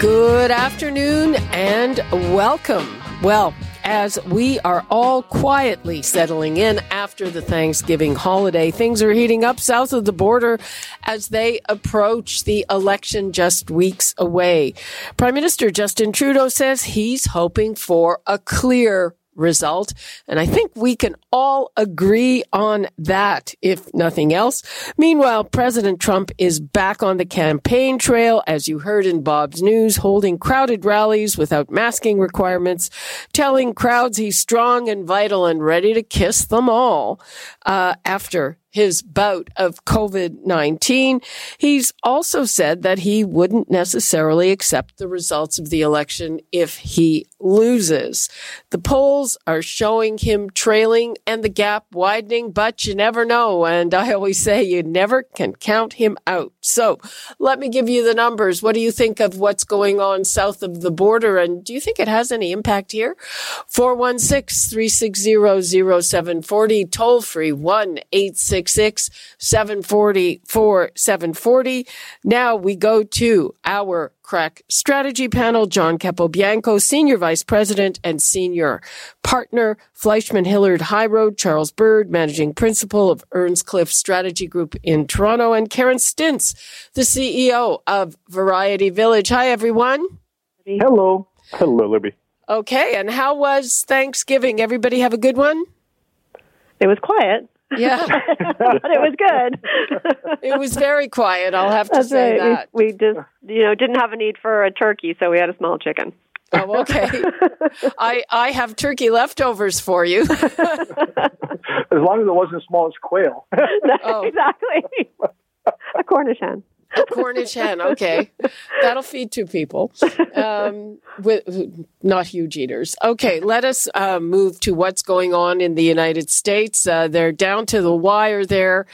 Good afternoon and welcome. Well, as we are all quietly settling in after the Thanksgiving holiday, things are heating up south of the border as they approach the election just weeks away. Prime Minister Justin Trudeau says he's hoping for a clear result. And I think we can all agree on that, if nothing else. Meanwhile, President Trump is back on the campaign trail, as you heard in Bob's News, holding crowded rallies without masking requirements, telling crowds he's strong and vital and ready to kiss them all uh, after his bout of COVID 19. He's also said that he wouldn't necessarily accept the results of the election if he loses. The polls are showing him trailing and the gap widening, but you never know. And I always say you never can count him out. So let me give you the numbers. What do you think of what's going on south of the border? And do you think it has any impact here? 416 360 0740, toll free 1 866 740 4740. Now we go to our crack strategy panel. John Capobianco, Senior Vice President and Senior Partner, Fleishman Hillard High Road, Charles Bird, Managing Principal of Earnscliffe Strategy Group in Toronto, and Karen Stintz, the CEO of Variety Village. Hi, everyone. Hello. Hello, Libby. Okay, and how was Thanksgiving? Everybody have a good one? It was quiet. Yeah. but it was good. it was very quiet, I'll have to That's say right. that. We, we just, you know, didn't have a need for a turkey, so we had a small chicken. Oh, okay. I I have turkey leftovers for you. As long as it wasn't as small as quail. Oh. exactly. a Cornish hen. Cornish hen, okay. That'll feed two people. Um, with not huge eaters. Okay, let us uh, move to what's going on in the United States. Uh, they're down to the wire there.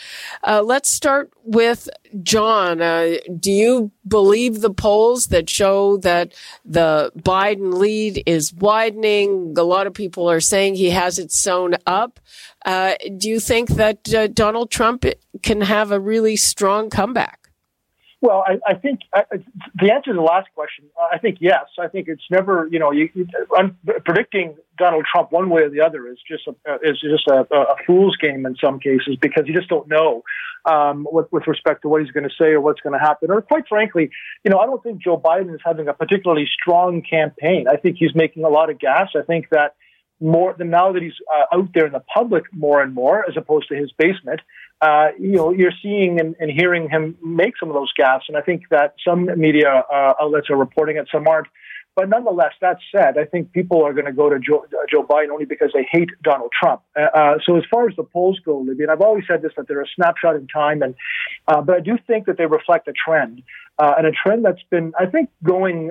Uh, let's start with John. Uh, do you believe the polls that show that the Biden lead is widening? A lot of people are saying he has it sewn up. Uh, do you think that uh, Donald Trump can have a really strong comeback? Well, I, I think I, the answer to the last question, I think yes. I think it's never, you know, you, you, I'm predicting Donald Trump one way or the other is just a, is just a, a fool's game in some cases because you just don't know um, with, with respect to what he's going to say or what's going to happen. Or quite frankly, you know, I don't think Joe Biden is having a particularly strong campaign. I think he's making a lot of gas. I think that more than now that he's uh, out there in the public more and more as opposed to his basement uh, you know, you're seeing and, and, hearing him make some of those gaffes. And I think that some media uh, outlets are reporting it, some aren't. But nonetheless, that said, I think people are going to go to Joe, uh, Joe, Biden only because they hate Donald Trump. Uh, uh, so as far as the polls go, Libby, and I've always said this, that they're a snapshot in time, and uh, but I do think that they reflect a trend. and a trend that's been, I think, going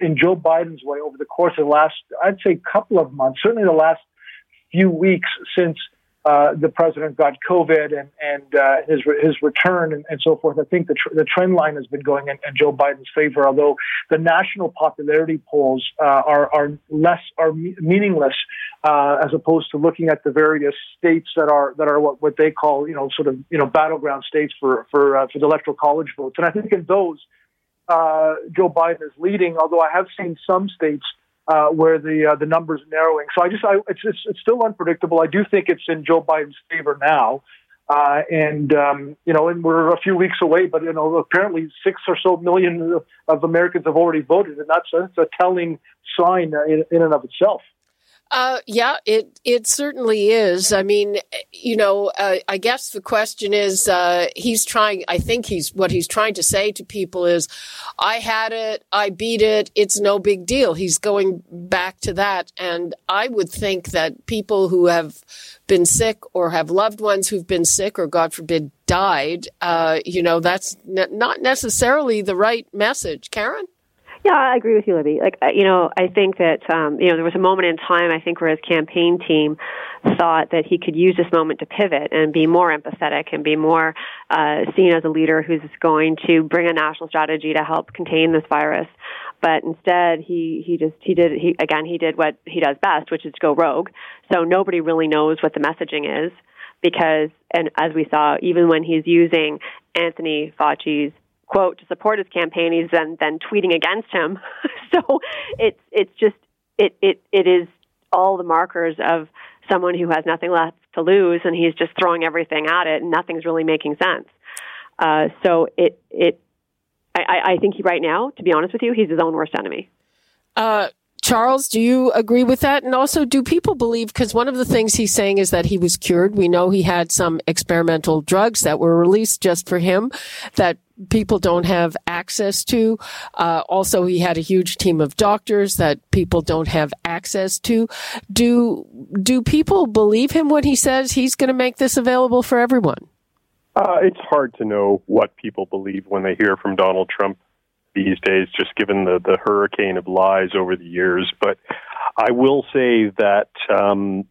in Joe Biden's way over the course of the last, I'd say, couple of months, certainly the last few weeks since uh, the president got COVID and and uh, his his return and, and, so forth. I think the tr- the trend line has been going in, in, Joe Biden's favor. Although the national popularity polls uh, are are less are me- meaningless uh, as opposed to looking at the various states that are that are what, what they call you know sort of you know battleground states for for uh, for the electoral college votes. And I think in those. Joe Biden is leading, although I have seen some states uh, where the uh, the numbers narrowing. So I just I, it's, it's it's still unpredictable. I do think it's in Joe Biden's favor now. Uh, and um, you know, and we're a few weeks away, but you know, apparently six or so million of Americans have already voted, and that's a, that's a telling sign in, in and of itself. Uh, yeah, it it certainly is. I mean, you know, uh, I guess the question is, uh, he's trying. I think he's what he's trying to say to people is, I had it, I beat it, it's no big deal. He's going back to that, and I would think that people who have been sick or have loved ones who've been sick or, God forbid, died, uh, you know, that's n- not necessarily the right message. Karen. Yeah, I agree with you, Libby. Like, you know, I think that, um, you know, there was a moment in time, I think, where his campaign team thought that he could use this moment to pivot and be more empathetic and be more uh, seen as a leader who's going to bring a national strategy to help contain this virus. But instead, he, he just, he did, he, again, he did what he does best, which is to go rogue. So nobody really knows what the messaging is because, and as we saw, even when he's using Anthony Fauci's quote to support his campaign, he's then then tweeting against him. so it's it's just it it it is all the markers of someone who has nothing left to lose, and he's just throwing everything at it, and nothing's really making sense. Uh, so it it I, I think he right now, to be honest with you, he's his own worst enemy. Uh, Charles, do you agree with that? And also, do people believe, because one of the things he's saying is that he was cured. We know he had some experimental drugs that were released just for him that people don't have access to. Uh, also, he had a huge team of doctors that people don't have access to. Do, do people believe him when he says he's going to make this available for everyone? Uh, it's hard to know what people believe when they hear from Donald Trump these days, just given the, the hurricane of lies over the years. But I will say that, um,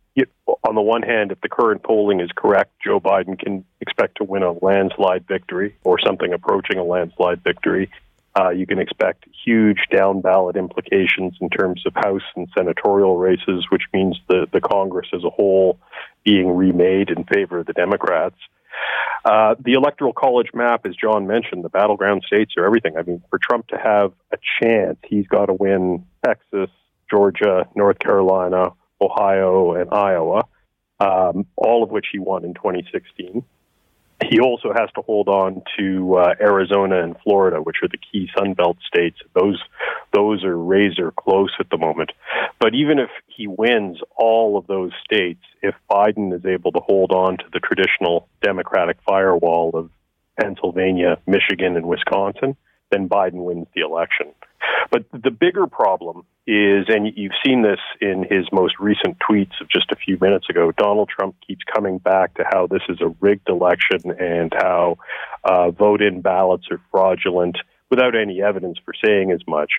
on the one hand, if the current polling is correct, Joe Biden can expect to win a landslide victory or something approaching a landslide victory. Uh, you can expect huge down ballot implications in terms of House and senatorial races, which means the, the Congress as a whole being remade in favor of the Democrats. Uh, the electoral college map, as John mentioned, the battleground states are everything. I mean, for Trump to have a chance, he's got to win Texas, Georgia, North Carolina, Ohio, and Iowa, um, all of which he won in 2016 he also has to hold on to uh, Arizona and Florida, which are the key Sunbelt states. Those those are razor close at the moment. But even if he wins all of those states, if Biden is able to hold on to the traditional Democratic firewall of Pennsylvania, Michigan, and Wisconsin, then Biden wins the election. But the bigger problem is, and you've seen this in his most recent tweets of just a few minutes ago, Donald Trump keeps coming back to how this is a rigged election and how uh, vote in ballots are fraudulent without any evidence for saying as much.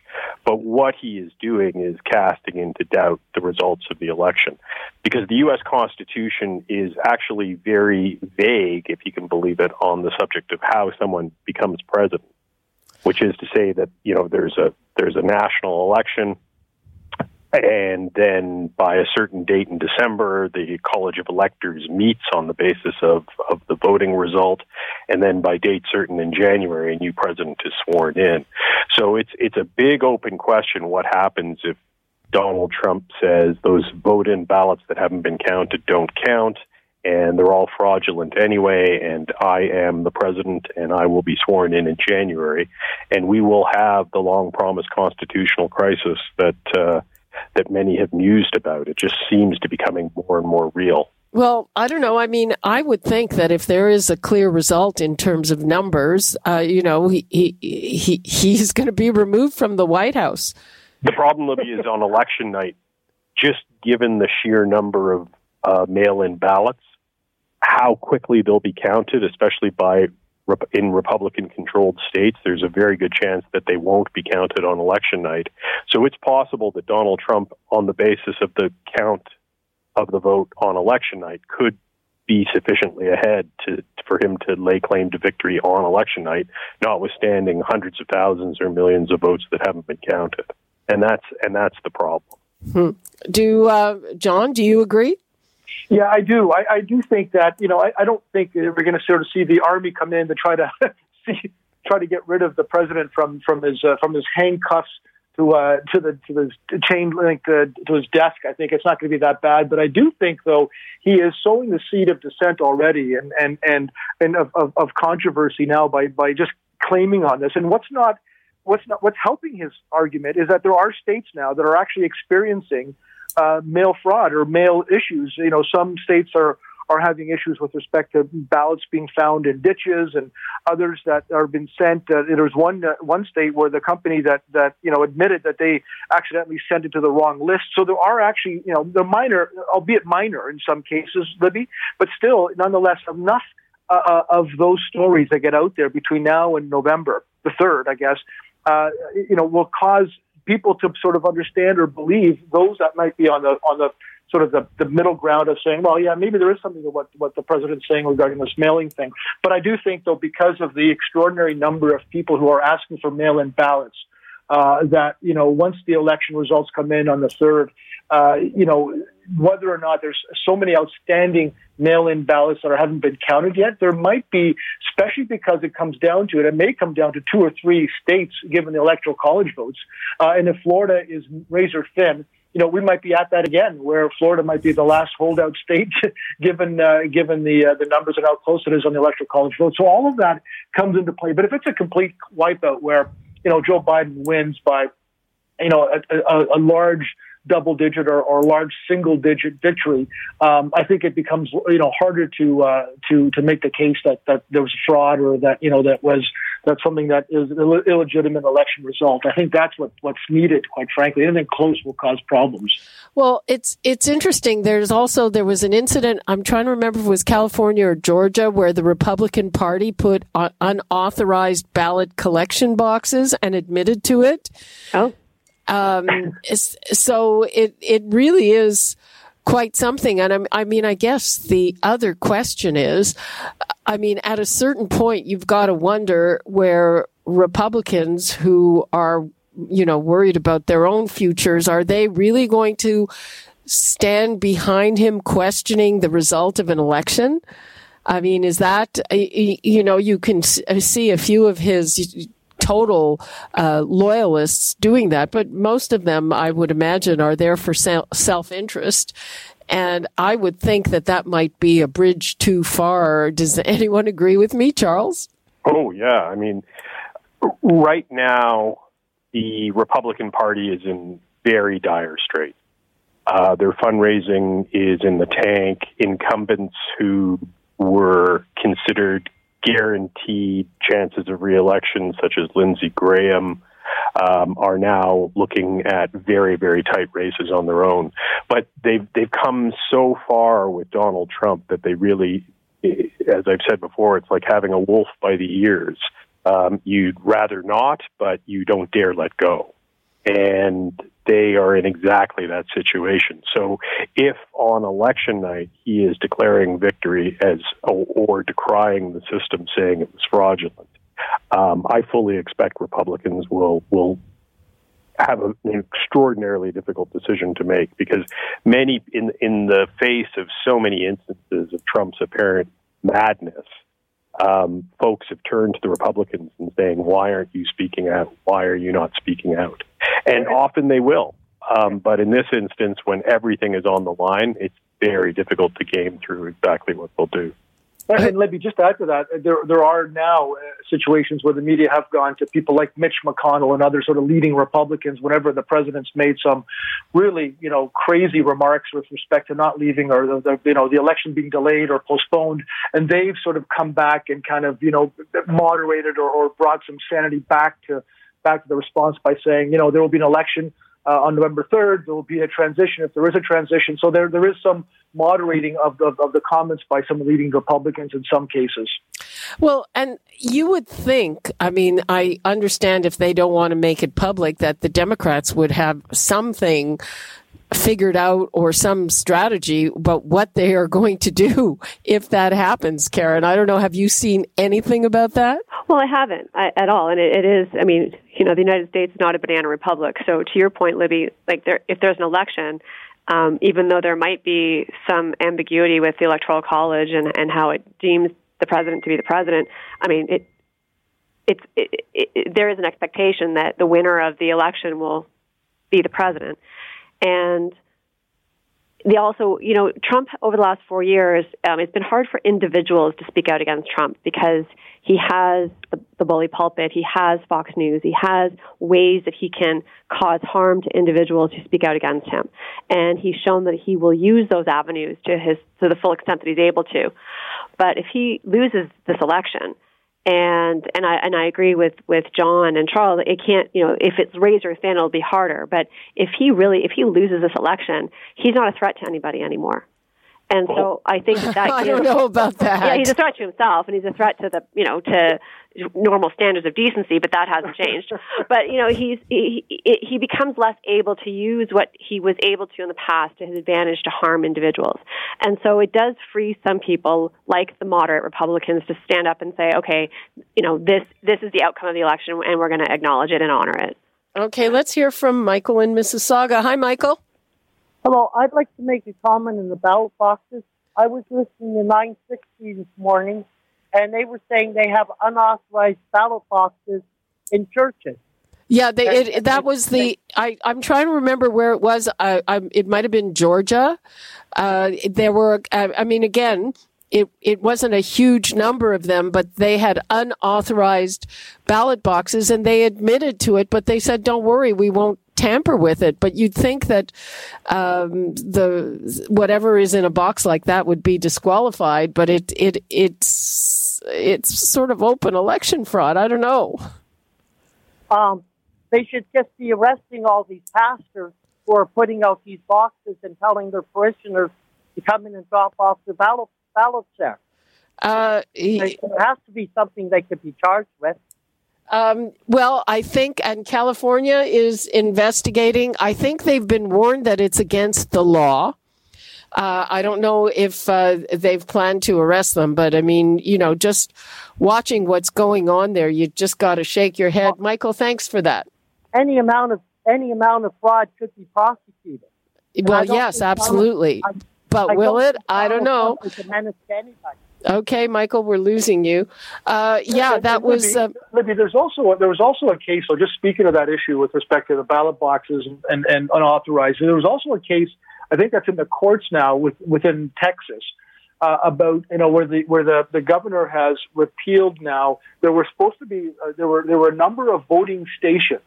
But what he is doing is casting into doubt the results of the election because the U.S. Constitution is actually very vague, if you can believe it, on the subject of how someone becomes president which is to say that you know there's a there's a national election and then by a certain date in December, the College of Electors meets on the basis of, of the voting result, and then by date certain in January, a new president is sworn in. So it's it's a big open question what happens if Donald Trump says those vote-in ballots that haven't been counted don't count, and they're all fraudulent anyway, and I am the president, and I will be sworn in in January, and we will have the long-promised constitutional crisis that uh, that many have mused about. It just seems to be becoming more and more real. Well, I don't know. I mean, I would think that if there is a clear result in terms of numbers, uh, you know, he, he, he he's going to be removed from the White House. The problem, Libby, is on election night. Just given the sheer number of uh, mail-in ballots, how quickly they'll be counted, especially by in Republican controlled states, there's a very good chance that they won't be counted on election night. So it's possible that Donald Trump, on the basis of the count of the vote on election night, could be sufficiently ahead to for him to lay claim to victory on election night, notwithstanding hundreds of thousands or millions of votes that haven't been counted. And that's and that's the problem. Hmm. Do uh, John? Do you agree? Yeah, I do. I, I do think that you know I, I don't think we're going to sort of see the army come in to try to see try to get rid of the president from from his uh, from his handcuffs to uh, to the to the chain link to, to his desk. I think it's not going to be that bad, but I do think though he is sowing the seed of dissent already and and and and of, of, of controversy now by by just claiming on this. And what's not what's not what's helping his argument is that there are states now that are actually experiencing uh, mail fraud or mail issues. You know, some states are are having issues with respect to ballots being found in ditches and others that are being sent. Uh, there's one uh, one state where the company that that you know admitted that they accidentally sent it to the wrong list. So there are actually you know the minor, albeit minor in some cases, Libby, but still nonetheless enough uh, uh, of those stories that get out there between now and November the third, I guess, uh, you know, will cause people to sort of understand or believe those that might be on the on the sort of the, the middle ground of saying, well, yeah, maybe there is something to what, what the president's saying regarding this mailing thing. But I do think, though, because of the extraordinary number of people who are asking for mail-in ballots, uh, that, you know, once the election results come in on the third, uh, you know, whether or not there's so many outstanding mail-in ballots that haven't been counted yet, there might be, especially because it comes down to it, it may come down to two or three states given the electoral college votes. Uh, and if Florida is razor thin, you know, we might be at that again, where Florida might be the last holdout state, given uh, given the uh, the numbers and how close it is on the electoral college vote. So all of that comes into play. But if it's a complete wipeout, where you know Joe Biden wins by, you know, a, a, a large double digit or, or large single digit victory, um, I think it becomes you know harder to uh, to to make the case that that there was fraud or that you know that was that's something that is an Ill- illegitimate election result. I think that's what what's needed. Quite frankly, anything close will cause problems. Well, it's it's interesting. There's also there was an incident. I'm trying to remember if it was California or Georgia where the Republican Party put unauthorized ballot collection boxes and admitted to it. Oh. Um, so it it really is quite something. And I, I mean, I guess the other question is, I mean, at a certain point, you've got to wonder where Republicans who are, you know, worried about their own futures, are they really going to stand behind him questioning the result of an election? I mean, is that, you know, you can see a few of his total uh, loyalists doing that, but most of them, I would imagine, are there for self interest. And I would think that that might be a bridge too far. Does anyone agree with me, Charles? Oh, yeah. I mean, right now, the Republican Party is in very dire straits. Uh, their fundraising is in the tank. Incumbents who were considered guaranteed chances of reelection, such as Lindsey Graham, um, are now looking at very, very tight races on their own. But they've they've come so far with Donald Trump that they really, as I've said before, it's like having a wolf by the ears. Um, you'd rather not, but you don't dare let go. And they are in exactly that situation. So if on election night he is declaring victory as or decrying the system, saying it was fraudulent, um, I fully expect Republicans will will have a, an extraordinarily difficult decision to make because many in in the face of so many instances of Trump's apparent madness, um, folks have turned to the Republicans and saying, "Why aren't you speaking out? Why are you not speaking out?" And often they will. Um, but in this instance, when everything is on the line, it's very difficult to game through exactly what they'll do. And Libby, just to add to that, there there are now uh, situations where the media have gone to people like Mitch McConnell and other sort of leading Republicans whenever the president's made some really you know crazy remarks with respect to not leaving or the, the you know the election being delayed or postponed, and they've sort of come back and kind of you know moderated or, or brought some sanity back to back to the response by saying you know there will be an election uh, on November 3rd. There will be a transition if there is a transition. So there, there is some moderating of, of, of the comments by some leading Republicans in some cases. Well, and you would think, I mean, I understand if they don't want to make it public that the Democrats would have something figured out or some strategy about what they are going to do if that happens, Karen. I don't know. Have you seen anything about that? Well, I haven't I, at all. And it, it is, I mean, you know, the United States is not a banana republic. So to your point, Libby, like there, if there's an election, um, even though there might be some ambiguity with the Electoral College and, and how it deems the president to be the president, I mean, it, it's, it, it, there is an expectation that the winner of the election will be the president. And they also, you know, Trump over the last four years, um, it's been hard for individuals to speak out against Trump because he has the, the bully pulpit, he has Fox News, he has ways that he can cause harm to individuals who speak out against him, and he's shown that he will use those avenues to his to the full extent that he's able to. But if he loses this election, and and I and I agree with with John and Charles. It can't, you know, if it's razor thin, it'll be harder. But if he really, if he loses this election, he's not a threat to anybody anymore. And so oh. I think that, that I don't know about that. Yeah, he's a threat to himself, and he's a threat to the you know to normal standards of decency, but that hasn't changed. but you know, he's he, he becomes less able to use what he was able to in the past to his advantage to harm individuals, and so it does free some people, like the moderate Republicans, to stand up and say, okay, you know, this this is the outcome of the election, and we're going to acknowledge it and honor it. Okay, let's hear from Michael in Mississauga. Hi, Michael. Hello, I'd like to make a comment in the ballot boxes. I was listening to 960 this morning, and they were saying they have unauthorized ballot boxes in churches. Yeah, they, it, that was the. I, I'm trying to remember where it was. I, I, it might have been Georgia. Uh, there were. I mean, again, it it wasn't a huge number of them, but they had unauthorized ballot boxes, and they admitted to it. But they said, "Don't worry, we won't tamper with it. But you'd think that um, the whatever is in a box like that would be disqualified. But it it it's it's sort of open election fraud. I don't know. Um, they should just be arresting all these pastors who are putting out these boxes and telling their parishioners to come in and drop off their ballot ballots there. Uh, he, there has to be something they could be charged with. Um, well, I think, and California is investigating. I think they've been warned that it's against the law. Uh, I don't know if uh, they've planned to arrest them, but I mean, you know, just watching what's going on there, you just got to shake your head. Michael, thanks for that. Any amount of any amount of fraud could be prosecuted. Well, yes, absolutely. I, but I will it? I don't know. Okay, Michael, we're losing you. Uh, yeah, that Libby, was. Uh, Libby, there's also a, there was also a case. So just speaking of that issue with respect to the ballot boxes and, and, and unauthorized, there was also a case. I think that's in the courts now with, within Texas uh, about you know where the where the, the governor has repealed now. There were supposed to be uh, there were there were a number of voting stations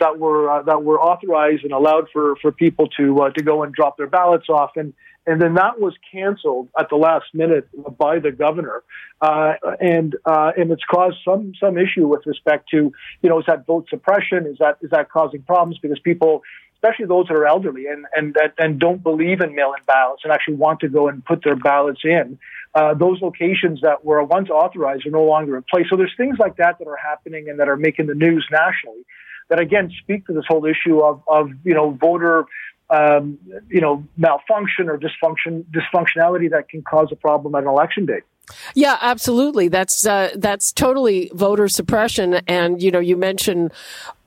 that were uh, that were authorized and allowed for for people to uh, to go and drop their ballots off and and then that was canceled at the last minute by the governor, uh, and uh, and it's caused some some issue with respect to you know is that vote suppression? Is that is that causing problems because people, especially those that are elderly and and and don't believe in mail-in ballots and actually want to go and put their ballots in, uh, those locations that were once authorized are no longer in place. So there's things like that that are happening and that are making the news nationally that again speak to this whole issue of, of you know voter um, you know, malfunction or dysfunction, dysfunctionality that can cause a problem at an election day. Yeah, absolutely. That's uh, that's totally voter suppression. And you know, you mentioned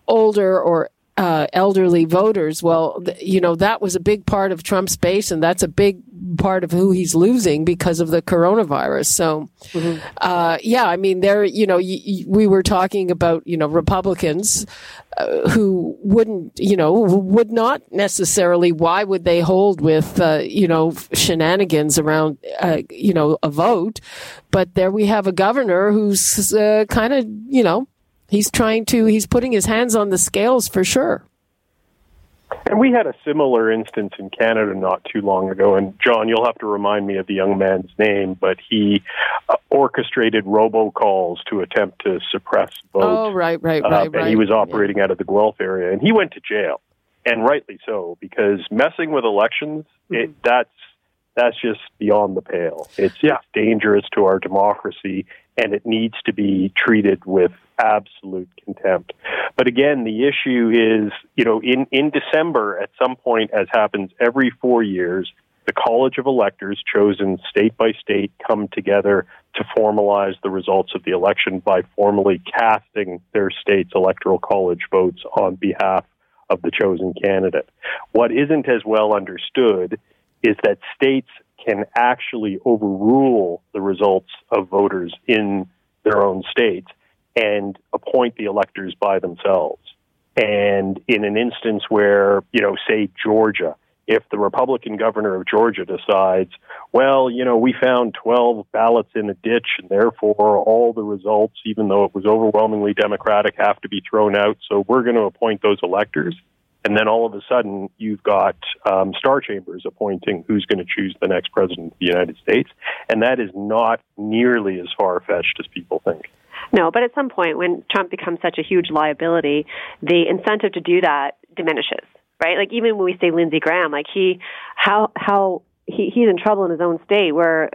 older or uh, elderly voters. Well, th- you know, that was a big part of Trump's base, and that's a big part of who he's losing because of the coronavirus. So, mm-hmm. uh, yeah, I mean, there, you know, y- y- we were talking about, you know, Republicans uh, who wouldn't, you know, would not necessarily, why would they hold with, uh, you know, shenanigans around, uh, you know, a vote? But there we have a governor who's uh, kind of, you know, he's trying to he's putting his hands on the scales for sure. And we had a similar instance in Canada not too long ago. And John, you'll have to remind me of the young man's name, but he uh, orchestrated robocalls to attempt to suppress votes. Oh, right, right, uh, right, and right. he was operating yeah. out of the Guelph area, and he went to jail, and rightly so, because messing with elections, it, that's that's just beyond the pale. It's, yeah. it's dangerous to our democracy, and it needs to be treated with absolute contempt. But again, the issue is, you know, in, in December, at some point, as happens every four years, the College of Electors, chosen state by state, come together to formalize the results of the election by formally casting their state's electoral college votes on behalf of the chosen candidate. What isn't as well understood is that states can actually overrule the results of voters in their own states and appoint the electors by themselves. And in an instance where, you know, say Georgia, if the Republican governor of Georgia decides, well, you know, we found 12 ballots in a ditch and therefore all the results, even though it was overwhelmingly Democratic, have to be thrown out, so we're going to appoint those electors and then all of a sudden, you've got um, Star Chambers appointing who's going to choose the next president of the United States. And that is not nearly as far fetched as people think. No, but at some point, when Trump becomes such a huge liability, the incentive to do that diminishes, right? Like even when we say Lindsey Graham, like he, how how he, he's in trouble in his own state where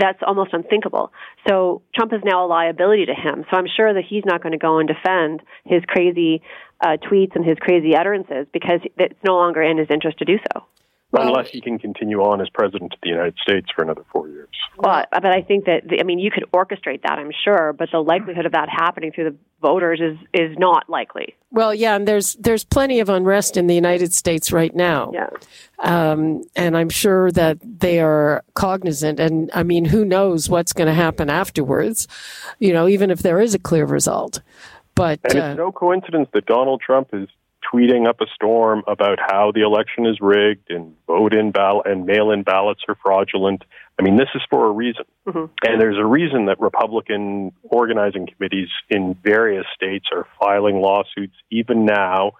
that's almost unthinkable. So Trump is now a liability to him. So I'm sure that he's not going to go and defend his crazy uh, tweets and his crazy utterances because it's no longer in his interest to do so. Well, Unless he can continue on as president of the United States for another four years. Well, but I think that I mean you could orchestrate that, I'm sure, but the likelihood of that happening through the voters is is not likely. Well, yeah, and there's there's plenty of unrest in the United States right now. Yeah. Um, and I'm sure that they are cognizant. And I mean, who knows what's going to happen afterwards? You know, even if there is a clear result. But and it's uh, no coincidence that Donald Trump is tweeting up a storm about how the election is rigged and vote in ballot and mail in ballots are fraudulent. I mean, this is for a reason. Mm-hmm. And there's a reason that Republican organizing committees in various states are filing lawsuits even now,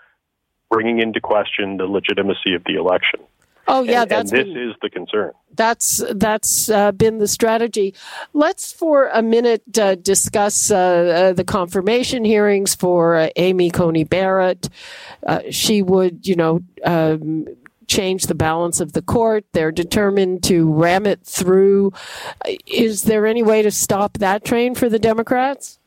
bringing into question the legitimacy of the election. Oh yeah, and, that's and this been, is the concern. That's that's uh, been the strategy. Let's for a minute uh, discuss uh, uh the confirmation hearings for uh, Amy Coney Barrett. Uh, she would, you know. Um, change the balance of the court. They're determined to ram it through. Is there any way to stop that train for the Democrats?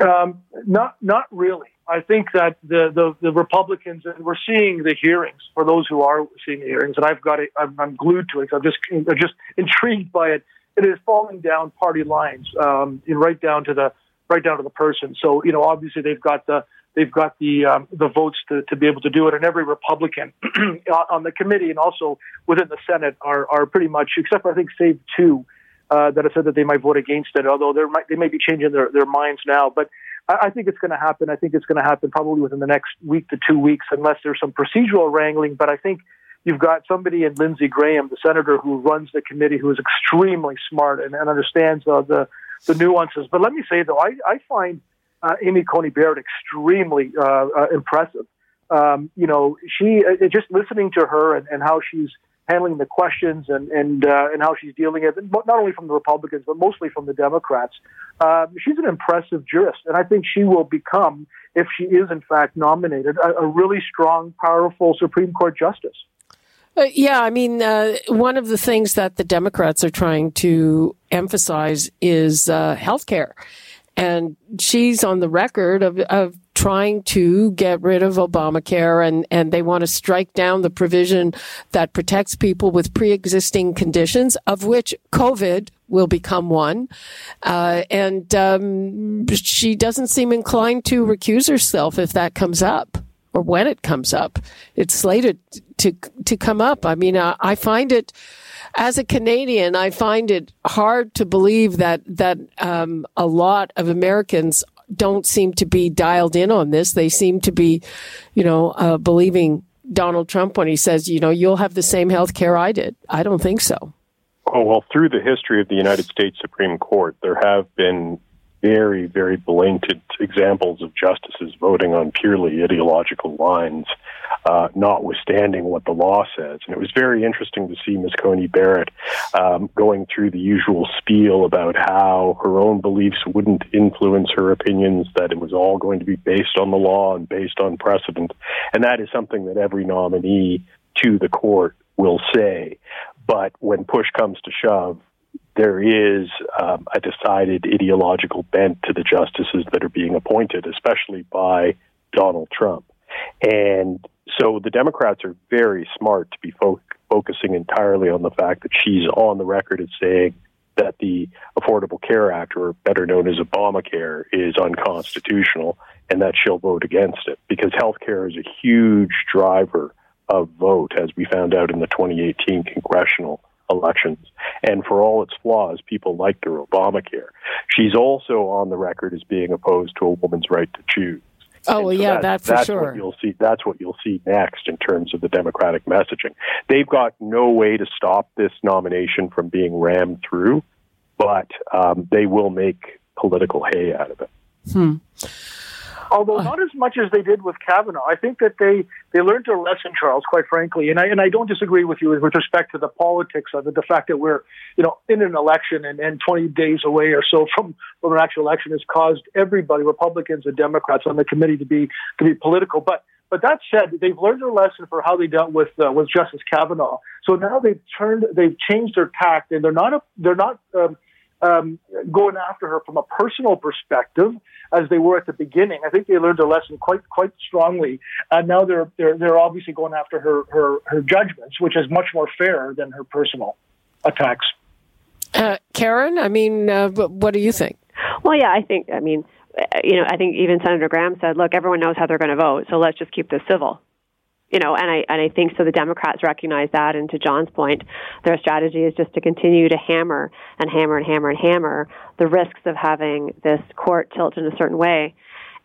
Um, not, not really. I think that the, the, the, Republicans, and we're seeing the hearings for those who are seeing the hearings, and I've got it, I'm, I'm glued to it. I'm just, I'm just intrigued by it. It is falling down party lines, um, right down to the, right down to the person. So, you know, obviously they've got the, they've got the, um, the votes to, to be able to do it, and every Republican on the committee and also within the Senate are, are pretty much, except for I think save two, uh, that have said that they might vote against it, although they might, they may be changing their, their minds now. But I, think it's going to happen. I think it's going to happen probably within the next week to two weeks, unless there's some procedural wrangling. But I think you've got somebody in Lindsey Graham, the senator who runs the committee, who is extremely smart and, and understands uh, the the nuances. But let me say though, I, I find uh, Amy Coney Barrett extremely uh, uh, impressive. Um, you know, she uh, just listening to her and, and how she's handling the questions and and uh, and how she's dealing it, not only from the Republicans but mostly from the Democrats. Uh, she's an impressive jurist, and I think she will become, if she is in fact nominated, a, a really strong, powerful Supreme Court justice. Uh, yeah, I mean, uh, one of the things that the Democrats are trying to emphasize is uh, health care. And she's on the record of, of trying to get rid of Obamacare and, and they want to strike down the provision that protects people with pre-existing conditions, of which COVID will become one. Uh, and um, she doesn't seem inclined to recuse herself if that comes up or when it comes up. It's slated to to come up. I mean, uh, I find it as a Canadian, I find it hard to believe that that um, a lot of Americans don't seem to be dialed in on this. They seem to be, you know, uh, believing Donald Trump when he says, you know, you'll have the same health care I did. I don't think so. Oh, well, through the history of the United States Supreme Court, there have been very, very blatant examples of justices voting on purely ideological lines, uh, notwithstanding what the law says. And it was very interesting to see Ms. Coney Barrett um, going through the usual spiel about how her own beliefs wouldn't influence her opinions, that it was all going to be based on the law and based on precedent. And that is something that every nominee to the court will say. But when push comes to shove, there is um, a decided ideological bent to the justices that are being appointed, especially by Donald Trump. And so the Democrats are very smart to be fo- focusing entirely on the fact that she's on the record as saying that the Affordable Care Act, or better known as Obamacare, is unconstitutional and that she'll vote against it because health care is a huge driver of vote, as we found out in the 2018 congressional elections. And for all its flaws, people liked her Obamacare. She's also on the record as being opposed to a woman's right to choose. Oh well, so yeah, that, for that's sure. What you'll see. That's what you'll see next in terms of the Democratic messaging. They've got no way to stop this nomination from being rammed through, but um, they will make political hay out of it. Hmm although not as much as they did with Kavanaugh. I think that they they learned their lesson, Charles. Quite frankly, and I and I don't disagree with you with respect to the politics of it. The fact that we're you know in an election and, and 20 days away or so from from an actual election has caused everybody, Republicans and Democrats, on the committee to be to be political. But But that said, they've learned their lesson for how they dealt with uh, with Justice Kavanaugh. So now they've turned, they've changed their tact, and they're not a, they're not um, um, going after her from a personal perspective as they were at the beginning. I think they learned a lesson quite quite strongly, and now they're they're they're obviously going after her her her judgments, which is much more fair than her personal attacks. Uh, Karen, I mean, uh, what do you think? Well, yeah, I think, I mean, you know, I think even Senator Graham said, look, everyone knows how they're going to vote, so let's just keep this civil. You know, and I and I think so. The Democrats recognize that, and to John's point, their strategy is just to continue to hammer and hammer and hammer and hammer the risks of having this court tilt in a certain way,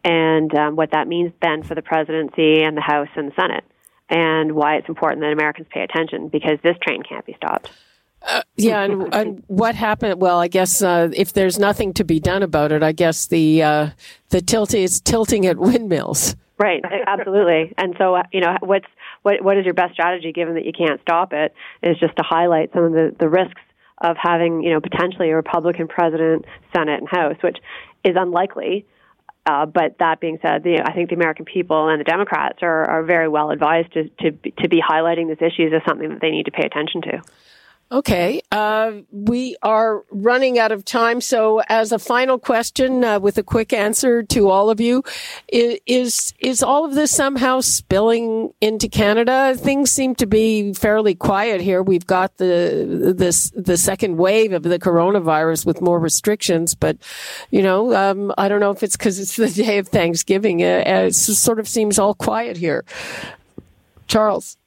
and um, what that means then for the presidency and the House and the Senate, and why it's important that Americans pay attention because this train can't be stopped. Uh, yeah, and, and, what happened? Well, I guess uh, if there's nothing to be done about it, I guess the uh, the tilt is tilting at windmills. Right, absolutely. And so, uh, you know, what's what what is your best strategy given that you can't stop it? Is just to highlight some of the the risks of having, you know, potentially a Republican president, Senate, and House, which is unlikely. Uh, but that being said, the, I think the American people and the Democrats are, are very well advised to, to to be highlighting these issues as something that they need to pay attention to. Okay, uh, we are running out of time. So, as a final question, uh, with a quick answer to all of you, is is all of this somehow spilling into Canada? Things seem to be fairly quiet here. We've got the this the second wave of the coronavirus with more restrictions, but you know, um, I don't know if it's because it's the day of Thanksgiving. Uh, it sort of seems all quiet here. Charles.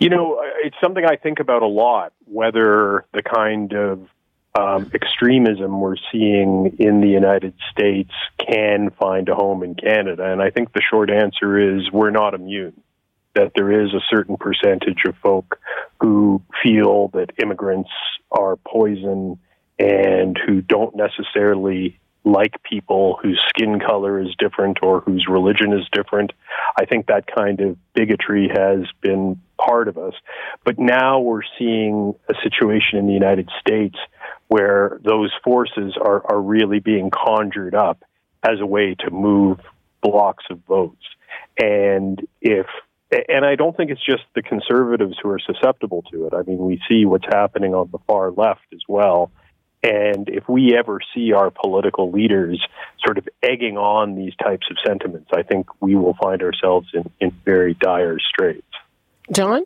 You know, it's something I think about a lot, whether the kind of um, extremism we're seeing in the United States can find a home in Canada. And I think the short answer is we're not immune. That there is a certain percentage of folk who feel that immigrants are poison and who don't necessarily like people whose skin color is different or whose religion is different. I think that kind of bigotry has been part of us. But now we're seeing a situation in the United States where those forces are, are really being conjured up as a way to move blocks of votes. And if and I don't think it's just the conservatives who are susceptible to it. I mean, we see what's happening on the far left as well. And if we ever see our political leaders sort of egging on these types of sentiments, I think we will find ourselves in, in very dire straits. John?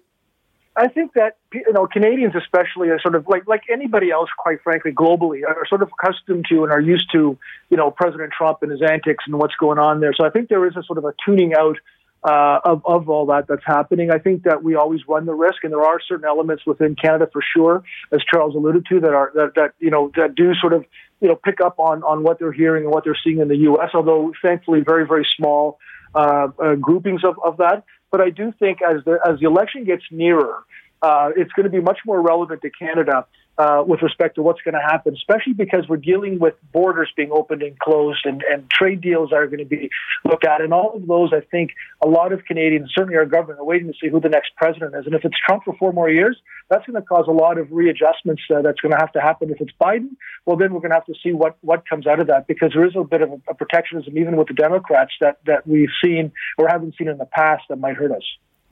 I think that you know Canadians, especially, are sort of like like anybody else, quite frankly, globally, are sort of accustomed to and are used to you know President Trump and his antics and what's going on there. So I think there is a sort of a tuning out uh, of, of all that that's happening. I think that we always run the risk, and there are certain elements within Canada for sure, as Charles alluded to, that are that, that you know that do sort of you know pick up on on what they're hearing and what they're seeing in the U.S. Although thankfully, very very small uh, uh, groupings of, of that. But I do think as the as the election gets nearer, uh, it's going to be much more relevant to Canada uh, with respect to what's going to happen, especially because we're dealing with borders being opened and closed and, and trade deals are going to be looked at. And all of those, I think a lot of Canadians, certainly our government, are waiting to see who the next president is. And if it's Trump for four more years, that's going to cause a lot of readjustments uh, that's going to have to happen. If it's Biden, well, then we're going to have to see what, what comes out of that because there is a bit of a, a protectionism, even with the Democrats, that, that we've seen or haven't seen in the past that might hurt us.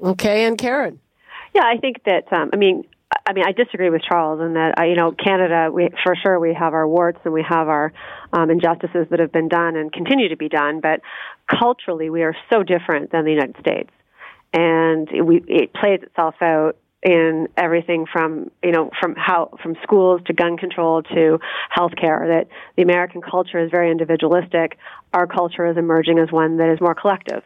Okay, and Karen. Yeah, I think that um, I mean I mean, I disagree with Charles in that, you know, Canada, we, for sure, we have our warts and we have our um, injustices that have been done and continue to be done, but culturally, we are so different than the United States. And we, it plays itself out in everything from, you know, from how, from schools to gun control to healthcare, that the American culture is very individualistic. Our culture is emerging as one that is more collective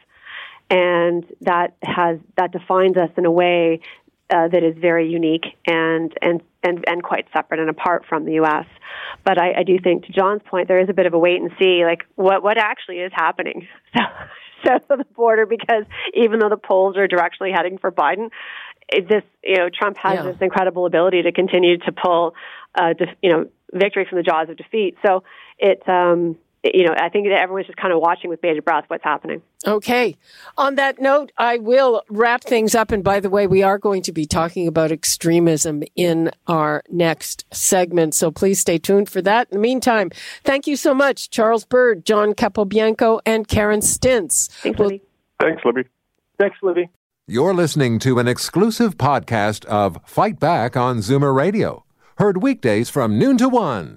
and that has that defines us in a way uh, that is very unique and, and, and, and quite separate and apart from the U.S. But I, I do think, to John's point, there is a bit of a wait and see, like what, what actually is happening south of the border, because even though the polls are directionally heading for Biden, this, you know, Trump has yeah. this incredible ability to continue to pull, uh, def- you know, victory from the jaws of defeat. So it, um, you know, I think that everyone's just kind of watching with bated breath what's happening. Okay. On that note, I will wrap things up. And by the way, we are going to be talking about extremism in our next segment. So please stay tuned for that. In the meantime, thank you so much, Charles Bird, John Capobianco, and Karen Stintz. Thanks, Libby. Thanks, Libby. Thanks, Libby. You're listening to an exclusive podcast of Fight Back on Zoomer Radio, heard weekdays from noon to one.